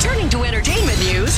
Turning to entertainment news.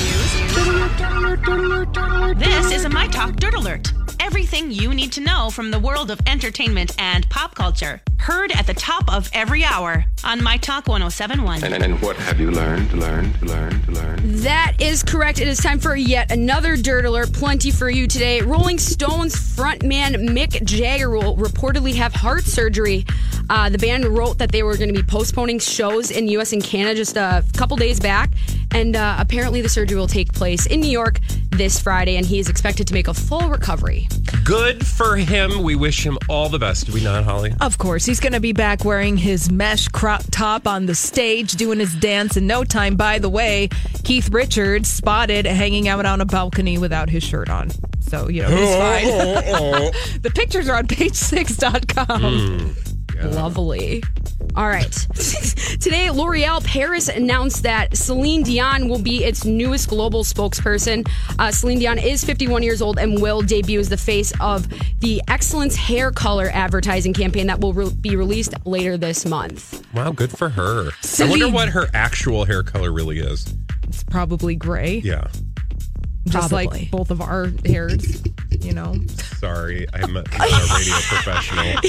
This is a My Talk Dirt Alert. Everything you need to know from the world of entertainment and pop culture. Heard at the top of every hour on My Talk 1071. And, and what have you learned, learned, learned, learned? That is correct. It is time for yet another dirt alert. Plenty for you today. Rolling Stones frontman Mick Jagger will reportedly have heart surgery. Uh, the band wrote that they were going to be postponing shows in U.S. and Canada just a couple days back, and uh, apparently the surgery will take place in New York this Friday, and he is expected to make a full recovery. Good for him. We wish him all the best. Do we not, Holly? Of course, he's going to be back wearing his mesh crop top on the stage, doing his dance in no time. By the way, Keith Richards spotted hanging out on a balcony without his shirt on. So, you know, he's oh, fine. Oh, oh, the pictures are on page6.com. Hmm. Lovely. All right. Today, L'Oreal Paris announced that Celine Dion will be its newest global spokesperson. Uh, Celine Dion is 51 years old and will debut as the face of the Excellence Hair Color advertising campaign that will re- be released later this month. Wow, good for her. I wonder what her actual hair color really is. It's probably gray, Yeah. just Probably. like both of our hairs, you know. Sorry, I'm a, I'm a radio professional.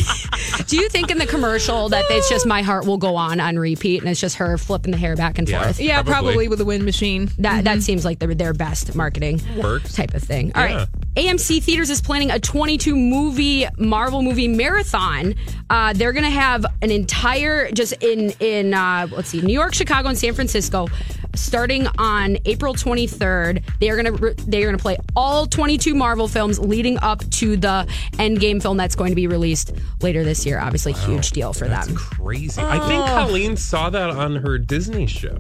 Do you think in the commercial that it's just my heart will go on on repeat and it's just her flipping the hair back and Yeah. forth? Yeah, Probably. probably, with a wind machine. That that seems like their their best marketing Works. type of thing. All right. Yeah. AMC Theaters is planning a 22 movie Marvel movie marathon. Uh, they're going to have an entire just in in uh, let's see, New York, Chicago, and San Francisco, starting on April 23rd. They are going to they are going to play all 22 Marvel films leading up to the Endgame film that's going to be released later this year. Obviously, huge deal for That's them. crazy. I think oh. Colleen saw that on her Disney show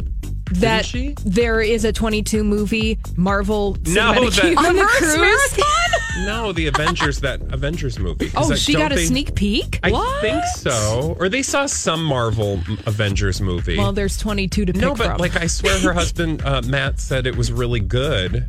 that she? there is a 22 movie Marvel No, that- On the cruise? marathon? No, the Avengers, that Avengers movie. Oh, like, she got a they- sneak peek. I what? think so. Or they saw some Marvel Avengers movie. Well, there's 22 to pick No, but from. like I swear her husband uh, Matt said it was really good.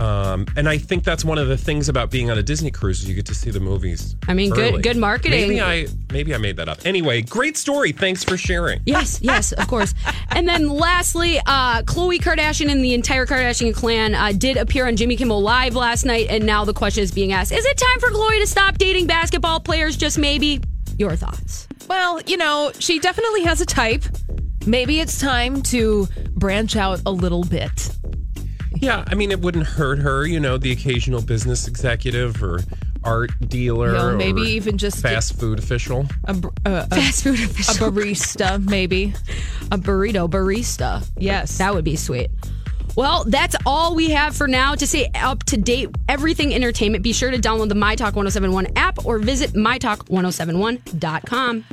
Um, and I think that's one of the things about being on a Disney cruise is you get to see the movies. I mean, good- early. good marketing. Maybe I maybe I made that up. Anyway, great story. Thanks for sharing. Yes, yes, of course. And then lastly, uh, Khloe Kardashian and the entire Kardashian clan uh, did appear on Jimmy Kimmel Live last night, and now the question is being asked: Is it time for Khloe to stop dating basketball players? Just maybe. Your thoughts? Well, you know, she definitely has a type. Maybe it's time to branch out a little bit. Yeah, I mean it wouldn't hurt her, you know, the occasional business executive or art dealer You know, maybe or even just fast food official. a, uh, a, Fast food official, a barista, maybe. a burrito barista. Yes. That would be sweet. Well, that's all we have for now. To stay up to date, everything entertainment, be sure to download the MyTalk 1071 app or visit mytalk1071.com.